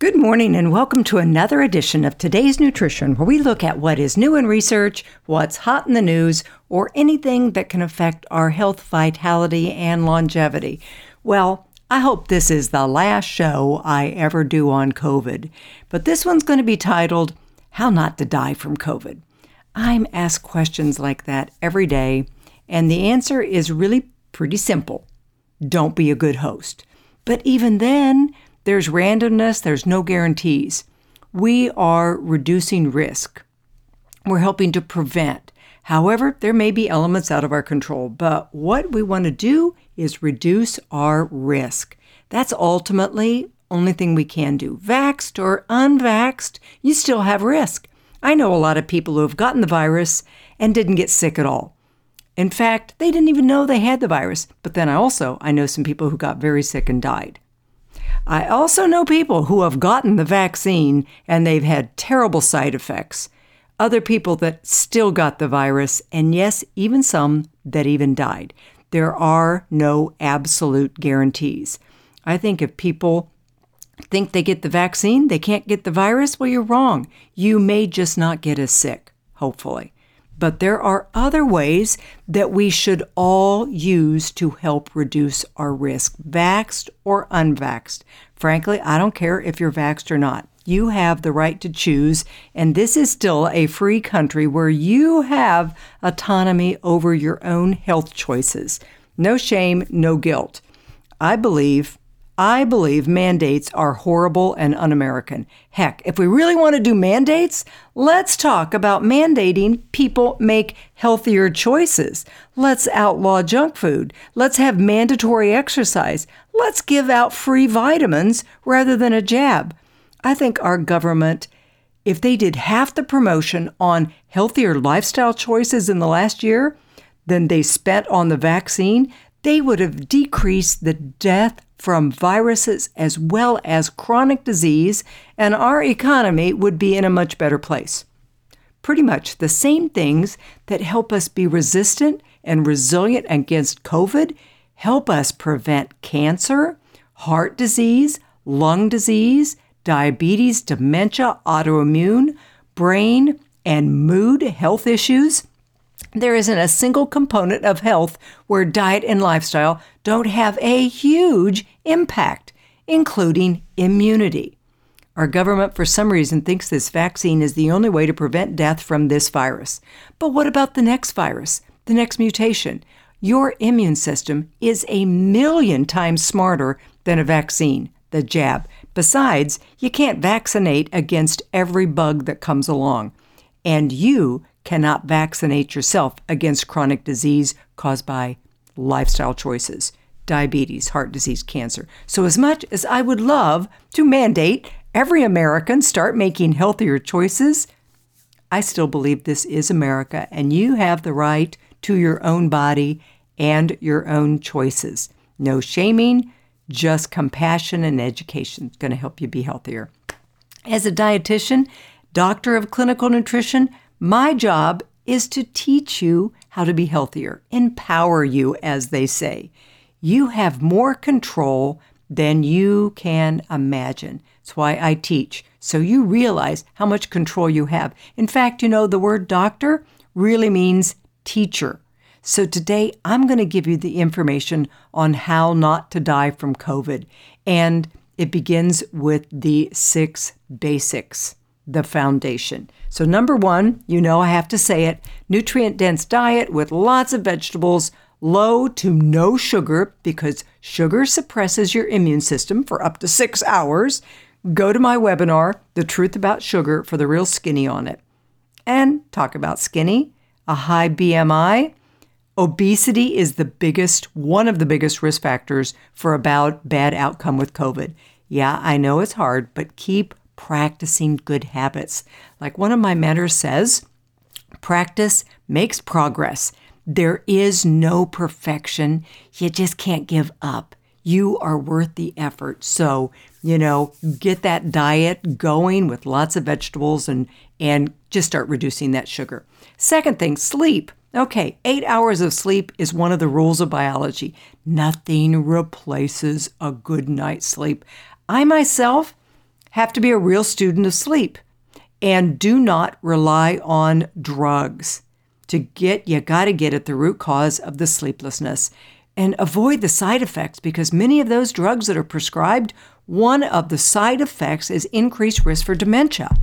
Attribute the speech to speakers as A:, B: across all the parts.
A: Good morning, and welcome to another edition of Today's Nutrition, where we look at what is new in research, what's hot in the news, or anything that can affect our health, vitality, and longevity. Well, I hope this is the last show I ever do on COVID, but this one's going to be titled How Not to Die from COVID. I'm asked questions like that every day, and the answer is really pretty simple don't be a good host. But even then, there's randomness, there's no guarantees. We are reducing risk. We're helping to prevent. However, there may be elements out of our control, but what we want to do is reduce our risk. That's ultimately only thing we can do. Vaxed or unvaxed, you still have risk. I know a lot of people who have gotten the virus and didn't get sick at all. In fact, they didn't even know they had the virus. But then I also I know some people who got very sick and died. I also know people who have gotten the vaccine and they've had terrible side effects. Other people that still got the virus, and yes, even some that even died. There are no absolute guarantees. I think if people think they get the vaccine, they can't get the virus, well, you're wrong. You may just not get as sick, hopefully. But there are other ways that we should all use to help reduce our risk, vaxxed or unvaxxed. Frankly, I don't care if you're vaxxed or not. You have the right to choose, and this is still a free country where you have autonomy over your own health choices. No shame, no guilt. I believe I believe mandates are horrible and un American. Heck, if we really want to do mandates, let's talk about mandating people make healthier choices. Let's outlaw junk food. Let's have mandatory exercise. Let's give out free vitamins rather than a jab. I think our government, if they did half the promotion on healthier lifestyle choices in the last year than they spent on the vaccine, they would have decreased the death from viruses as well as chronic disease, and our economy would be in a much better place. Pretty much the same things that help us be resistant and resilient against COVID help us prevent cancer, heart disease, lung disease, diabetes, dementia, autoimmune, brain, and mood health issues. There isn't a single component of health where diet and lifestyle don't have a huge impact, including immunity. Our government, for some reason, thinks this vaccine is the only way to prevent death from this virus. But what about the next virus, the next mutation? Your immune system is a million times smarter than a vaccine, the jab. Besides, you can't vaccinate against every bug that comes along. And you cannot vaccinate yourself against chronic disease caused by lifestyle choices, diabetes, heart disease, cancer. So, as much as I would love to mandate every American start making healthier choices, I still believe this is America and you have the right to your own body and your own choices. No shaming, just compassion and education is going to help you be healthier. As a dietitian, doctor of clinical nutrition, my job is to teach you how to be healthier, empower you, as they say. You have more control than you can imagine. That's why I teach. So you realize how much control you have. In fact, you know, the word doctor really means teacher. So today I'm going to give you the information on how not to die from COVID. And it begins with the six basics, the foundation. So, number one, you know I have to say it nutrient dense diet with lots of vegetables, low to no sugar, because sugar suppresses your immune system for up to six hours. Go to my webinar, The Truth About Sugar, for the real skinny on it. And talk about skinny, a high BMI. Obesity is the biggest, one of the biggest risk factors for about bad outcome with COVID. Yeah, I know it's hard, but keep practicing good habits. Like one of my mentors says, practice makes progress. There is no perfection. You just can't give up. You are worth the effort. So, you know, get that diet going with lots of vegetables and and just start reducing that sugar. Second thing, sleep. Okay, 8 hours of sleep is one of the rules of biology. Nothing replaces a good night's sleep. I myself Have to be a real student of sleep. And do not rely on drugs. To get, you got to get at the root cause of the sleeplessness and avoid the side effects because many of those drugs that are prescribed, one of the side effects is increased risk for dementia.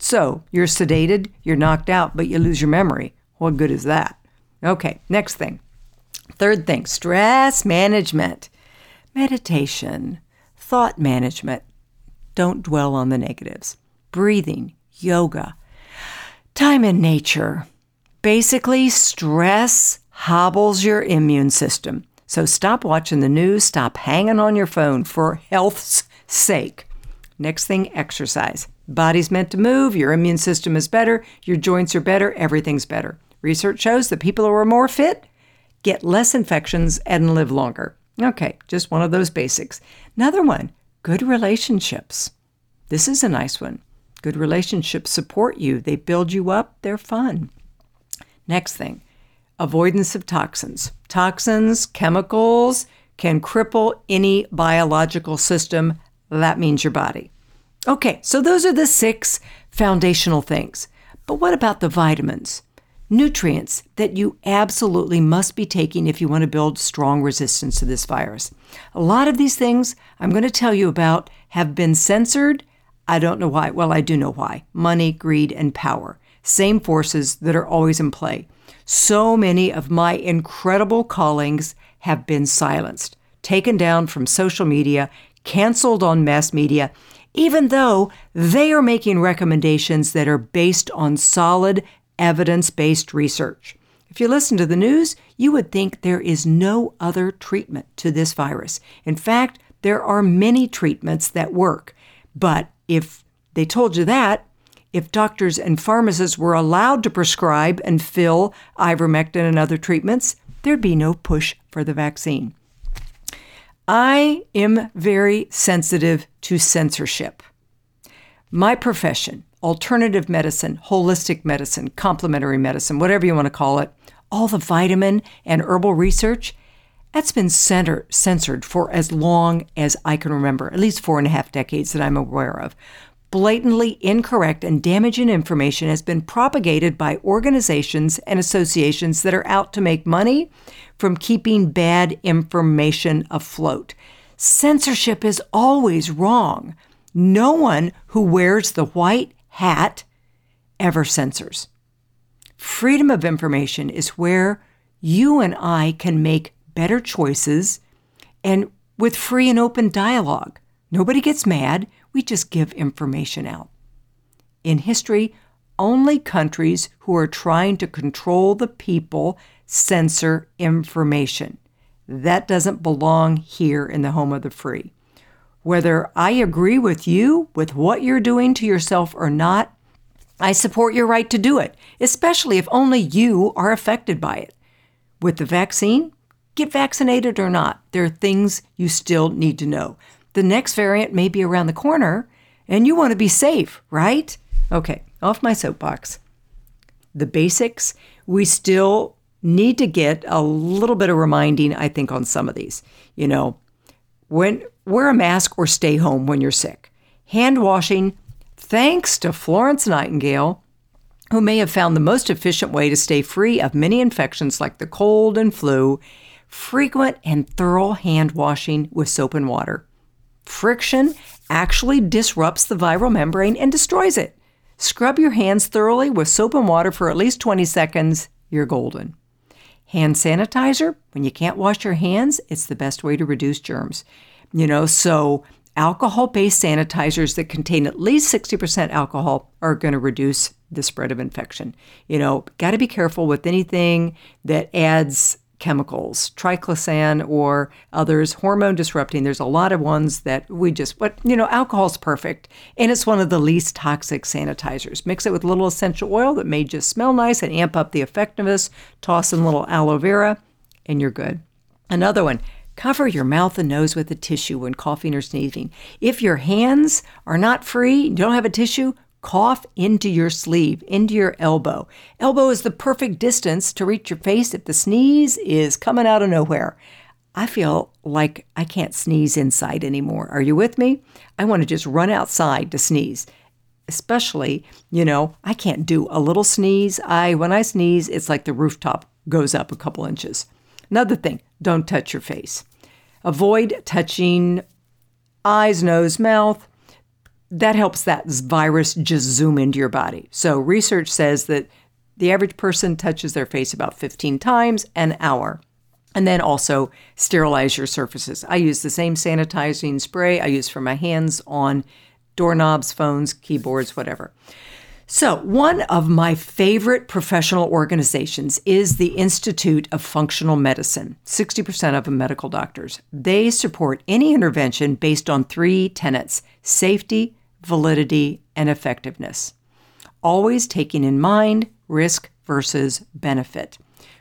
A: So you're sedated, you're knocked out, but you lose your memory. What good is that? Okay, next thing. Third thing stress management, meditation, thought management. Don't dwell on the negatives. Breathing, yoga, time in nature. Basically, stress hobbles your immune system. So stop watching the news, stop hanging on your phone for health's sake. Next thing, exercise. Body's meant to move, your immune system is better, your joints are better, everything's better. Research shows that people who are more fit get less infections and live longer. Okay, just one of those basics. Another one good relationships. This is a nice one. Good relationships support you, they build you up, they're fun. Next thing avoidance of toxins. Toxins, chemicals can cripple any biological system. That means your body. Okay, so those are the six foundational things. But what about the vitamins? Nutrients that you absolutely must be taking if you want to build strong resistance to this virus. A lot of these things I'm going to tell you about have been censored. I don't know why. Well, I do know why. Money, greed, and power. Same forces that are always in play. So many of my incredible callings have been silenced, taken down from social media, canceled on mass media, even though they are making recommendations that are based on solid, evidence based research. If you listen to the news, you would think there is no other treatment to this virus. In fact, there are many treatments that work. But if they told you that, if doctors and pharmacists were allowed to prescribe and fill ivermectin and other treatments, there'd be no push for the vaccine. I am very sensitive to censorship. My profession, alternative medicine, holistic medicine, complementary medicine, whatever you want to call it, all the vitamin and herbal research, that's been center, censored for as long as I can remember, at least four and a half decades that I'm aware of. Blatantly incorrect and damaging information has been propagated by organizations and associations that are out to make money from keeping bad information afloat. Censorship is always wrong. No one who wears the white hat ever censors. Freedom of information is where you and I can make better choices and with free and open dialogue. Nobody gets mad, we just give information out. In history, only countries who are trying to control the people censor information. That doesn't belong here in the home of the free. Whether I agree with you with what you're doing to yourself or not, I support your right to do it, especially if only you are affected by it. With the vaccine, get vaccinated or not, there are things you still need to know. The next variant may be around the corner, and you want to be safe, right? Okay, off my soapbox. The basics, we still need to get a little bit of reminding, I think, on some of these. You know, when wear a mask or stay home when you're sick. Hand washing, thanks to Florence Nightingale, who may have found the most efficient way to stay free of many infections like the cold and flu, frequent and thorough hand washing with soap and water. Friction actually disrupts the viral membrane and destroys it. Scrub your hands thoroughly with soap and water for at least 20 seconds. You're golden. Hand sanitizer, when you can't wash your hands, it's the best way to reduce germs. You know, so alcohol based sanitizers that contain at least 60% alcohol are going to reduce the spread of infection. You know, got to be careful with anything that adds chemicals, triclosan or others, hormone disrupting. There's a lot of ones that we just, but you know, alcohol's perfect and it's one of the least toxic sanitizers. Mix it with a little essential oil that may just smell nice and amp up the effectiveness. Toss in a little aloe vera and you're good. Another one, cover your mouth and nose with a tissue when coughing or sneezing. If your hands are not free, you don't have a tissue, Cough into your sleeve, into your elbow. Elbow is the perfect distance to reach your face if the sneeze is coming out of nowhere. I feel like I can't sneeze inside anymore. Are you with me? I want to just run outside to sneeze. Especially, you know, I can't do a little sneeze. I when I sneeze, it's like the rooftop goes up a couple inches. Another thing, don't touch your face. Avoid touching eyes, nose, mouth. That helps that virus just zoom into your body. So, research says that the average person touches their face about 15 times an hour. And then also sterilize your surfaces. I use the same sanitizing spray I use for my hands on doorknobs, phones, keyboards, whatever. So, one of my favorite professional organizations is the Institute of Functional Medicine, 60% of them medical doctors. They support any intervention based on three tenets safety, validity, and effectiveness, always taking in mind risk versus benefit.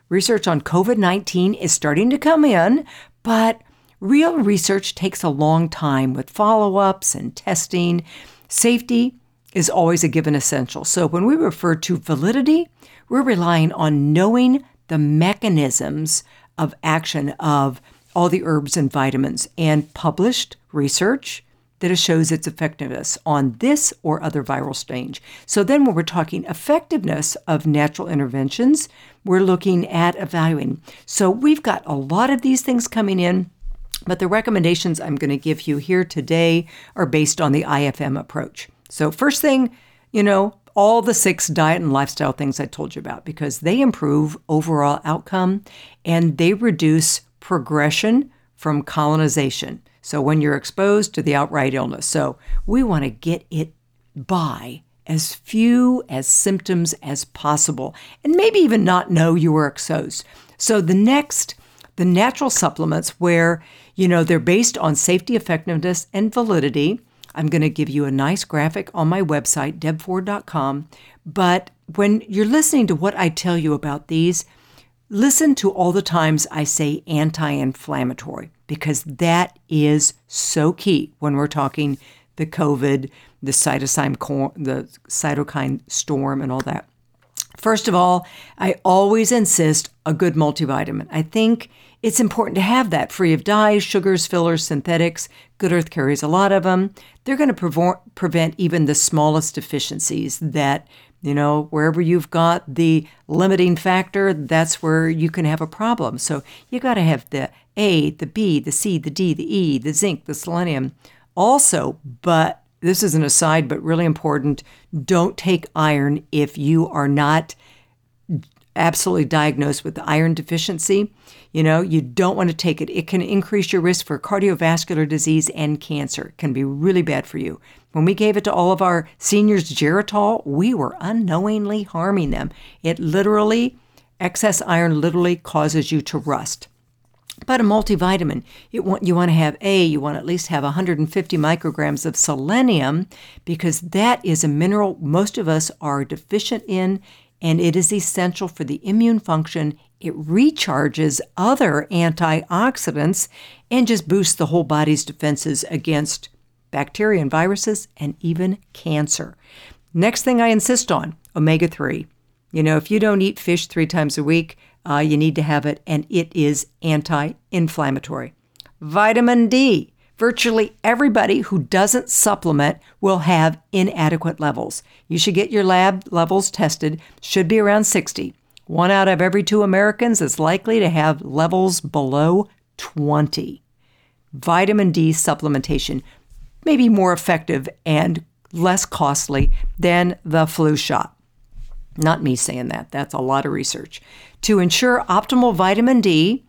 A: Research on COVID 19 is starting to come in, but real research takes a long time with follow ups and testing. Safety is always a given essential. So when we refer to validity, we're relying on knowing the mechanisms of action of all the herbs and vitamins and published research that shows its effectiveness on this or other viral stage. So then when we're talking effectiveness of natural interventions, we're looking at evaluating. So we've got a lot of these things coming in. But the recommendations I'm going to give you here today are based on the IFM approach. So, first thing, you know, all the six diet and lifestyle things I told you about because they improve overall outcome and they reduce progression from colonization. So, when you're exposed to the outright illness, so we want to get it by as few as symptoms as possible and maybe even not know you were exposed. So, the next, the natural supplements where, you know, they're based on safety, effectiveness, and validity I'm going to give you a nice graphic on my website, debford.com. But when you're listening to what I tell you about these, listen to all the times I say anti inflammatory because that is so key when we're talking the COVID, the cytosine, the cytokine storm, and all that. First of all, I always insist a good multivitamin. I think it's important to have that free of dyes, sugars, fillers, synthetics. Good Earth carries a lot of them. They're going to prevent even the smallest deficiencies that, you know, wherever you've got the limiting factor, that's where you can have a problem. So you got to have the A, the B, the C, the D, the E, the zinc, the selenium. Also, but this is an aside, but really important don't take iron if you are not absolutely diagnosed with iron deficiency. You know, you don't want to take it. It can increase your risk for cardiovascular disease and cancer. It can be really bad for you. When we gave it to all of our seniors Geritol, we were unknowingly harming them. It literally, excess iron literally causes you to rust. But a multivitamin, it want, you want to have A, you want to at least have 150 micrograms of selenium because that is a mineral most of us are deficient in and it is essential for the immune function. It recharges other antioxidants and just boosts the whole body's defenses against bacteria and viruses and even cancer. Next thing I insist on omega 3. You know, if you don't eat fish three times a week, uh, you need to have it, and it is anti inflammatory. Vitamin D. Virtually everybody who doesn't supplement will have inadequate levels. You should get your lab levels tested, should be around 60. One out of every two Americans is likely to have levels below 20. Vitamin D supplementation may be more effective and less costly than the flu shot. Not me saying that, that's a lot of research. To ensure optimal vitamin D,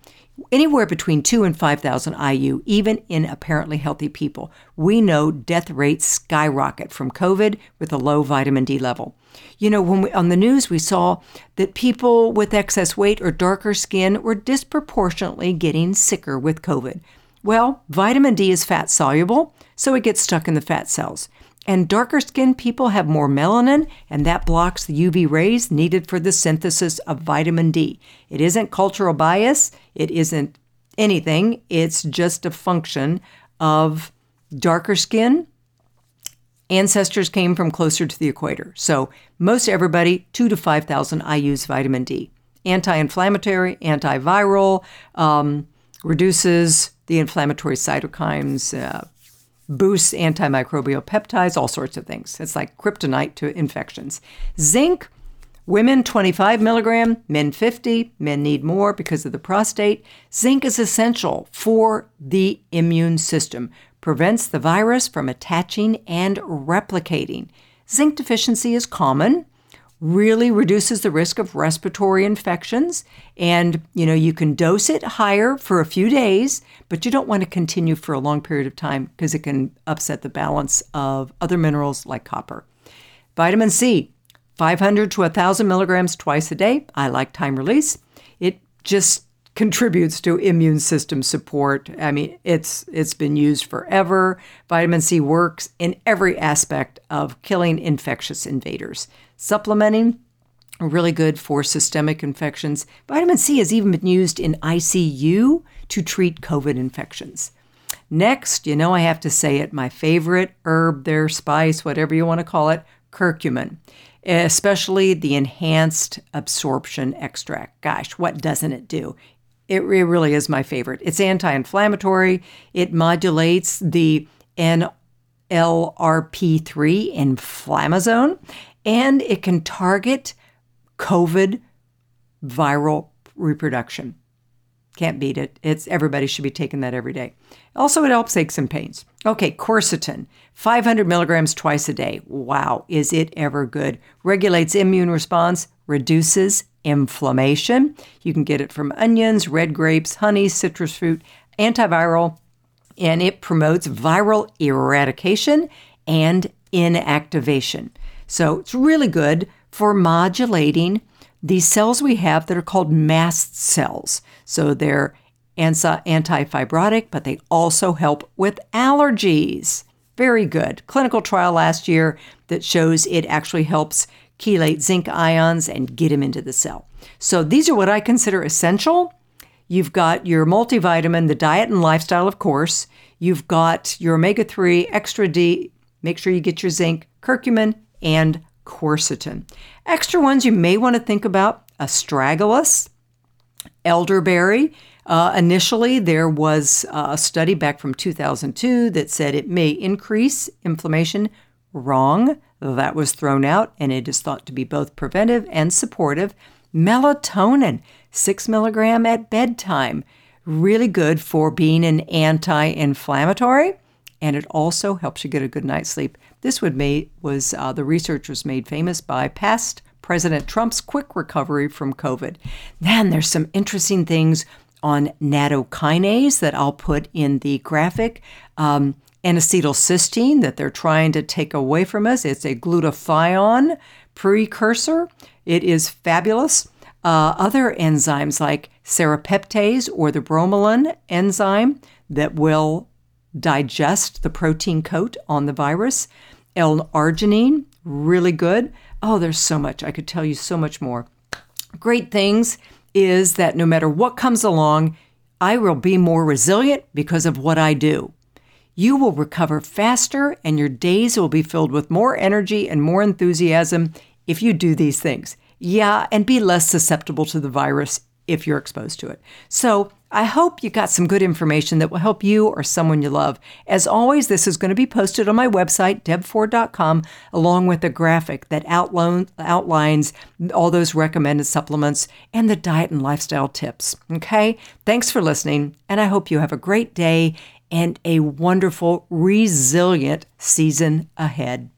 A: anywhere between 2 and 5,000 IU, even in apparently healthy people. We know death rates skyrocket from COVID with a low vitamin D level. You know, when we, on the news we saw that people with excess weight or darker skin were disproportionately getting sicker with COVID. Well, vitamin D is fat soluble, so it gets stuck in the fat cells. And darker skinned people have more melanin, and that blocks the UV rays needed for the synthesis of vitamin D. It isn't cultural bias, it isn't anything, it's just a function of darker skin. Ancestors came from closer to the equator. So, most everybody, 2 to 5,000 IU's vitamin D. Anti inflammatory, antiviral, um, reduces the inflammatory cytokines, uh, boosts antimicrobial peptides, all sorts of things. It's like kryptonite to infections. Zinc, women 25 milligram, men 50. Men need more because of the prostate. Zinc is essential for the immune system, prevents the virus from attaching and replicating. Zinc deficiency is common really reduces the risk of respiratory infections and you know you can dose it higher for a few days but you don't want to continue for a long period of time because it can upset the balance of other minerals like copper vitamin c 500 to 1000 milligrams twice a day i like time release it just contributes to immune system support. I mean, it's it's been used forever. Vitamin C works in every aspect of killing infectious invaders. Supplementing really good for systemic infections. Vitamin C has even been used in ICU to treat COVID infections. Next, you know I have to say it, my favorite herb there, spice, whatever you want to call it, curcumin especially the enhanced absorption extract. Gosh, what doesn't it do? It really is my favorite. It's anti inflammatory, it modulates the NLRP3 inflammasome, and it can target COVID viral reproduction. Can't beat it. It's everybody should be taking that every day. Also, it helps aches and pains. Okay, quercetin, 500 milligrams twice a day. Wow, is it ever good? Regulates immune response, reduces inflammation. You can get it from onions, red grapes, honey, citrus fruit, antiviral, and it promotes viral eradication and inactivation. So it's really good for modulating these cells we have that are called mast cells. So they're anti-fibrotic, but they also help with allergies. Very good. Clinical trial last year that shows it actually helps chelate zinc ions and get them into the cell. So these are what I consider essential. You've got your multivitamin, the diet and lifestyle, of course. You've got your omega 3, extra D, make sure you get your zinc, curcumin, and quercetin. Extra ones you may want to think about astragalus, elderberry. Uh, initially, there was a study back from 2002 that said it may increase inflammation. Wrong. That was thrown out, and it is thought to be both preventive and supportive. Melatonin, six milligram at bedtime, really good for being an anti inflammatory, and it also helps you get a good night's sleep. This would made, was uh, the research was made famous by past President Trump's quick recovery from COVID. Then there's some interesting things on nattokinase that I'll put in the graphic. Um, N-acetylcysteine that they're trying to take away from us. It's a glutathione precursor. It is fabulous. Uh, other enzymes like serrapeptase or the bromelain enzyme that will digest the protein coat on the virus. L-arginine, really good. Oh, there's so much. I could tell you so much more. Great things is that no matter what comes along, I will be more resilient because of what I do. You will recover faster and your days will be filled with more energy and more enthusiasm if you do these things. Yeah, and be less susceptible to the virus if you're exposed to it. So, I hope you got some good information that will help you or someone you love. As always, this is going to be posted on my website, debford.com, along with a graphic that outline, outlines all those recommended supplements and the diet and lifestyle tips. Okay? Thanks for listening, and I hope you have a great day and a wonderful, resilient season ahead.